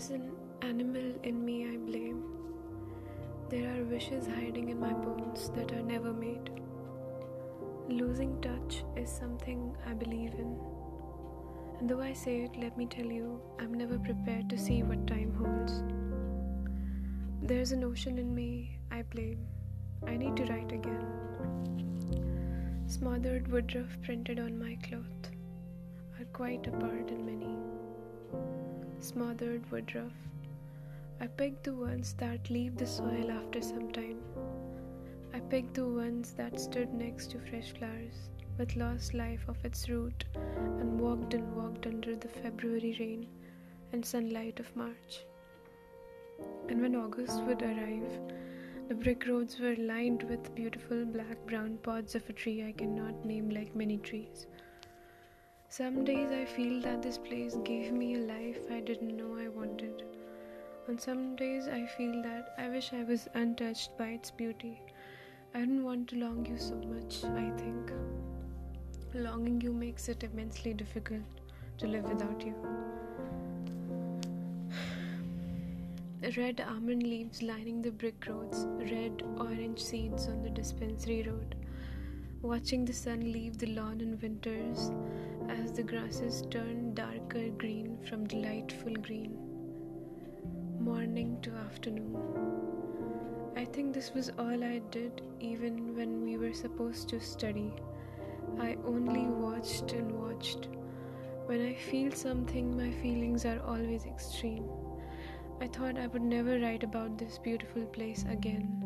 There's an animal in me I blame. There are wishes hiding in my bones that are never made. Losing touch is something I believe in. And though I say it, let me tell you, I'm never prepared to see what time holds. There's an ocean in me I blame. I need to write again. Smothered woodruff printed on my cloth are quite apart in many. Smothered woodruff. I pick the ones that leave the soil after some time. I pick the ones that stood next to fresh flowers, with lost life of its root and walked and walked under the February rain and sunlight of March. And when August would arrive, the brick roads were lined with beautiful black brown pods of a tree I cannot name like many trees. Some days I feel that this place gave me a life I didn't know I wanted. On some days I feel that I wish I was untouched by its beauty. I don't want to long you so much, I think. Longing you makes it immensely difficult to live without you. Red almond leaves lining the brick roads, red orange seeds on the dispensary road. Watching the sun leave the lawn in winters as the grasses turn darker green from delightful green. Morning to afternoon. I think this was all I did even when we were supposed to study. I only watched and watched. When I feel something, my feelings are always extreme. I thought I would never write about this beautiful place again,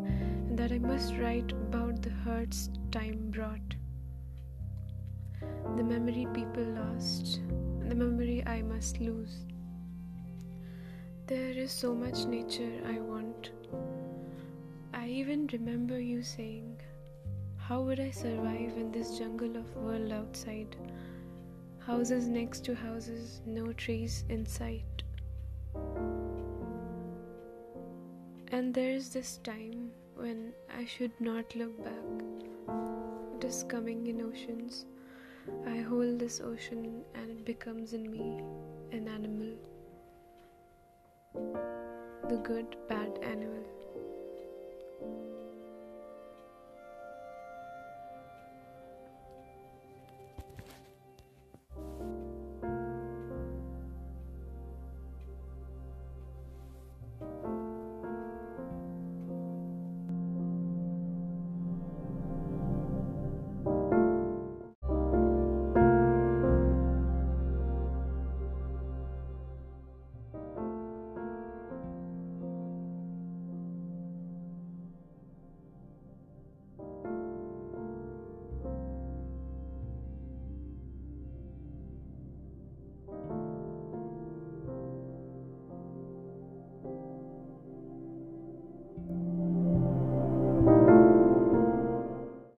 and that I must write about the hurts time brought. The memory people lost, lose. There is so much nature I want. I even remember you saying, How would I survive in this jungle of world outside? Houses next to houses, no trees in sight. And there is this time when I should not look back. It is coming in oceans. I hold this ocean and it becomes in me an animal. The good, bad animal.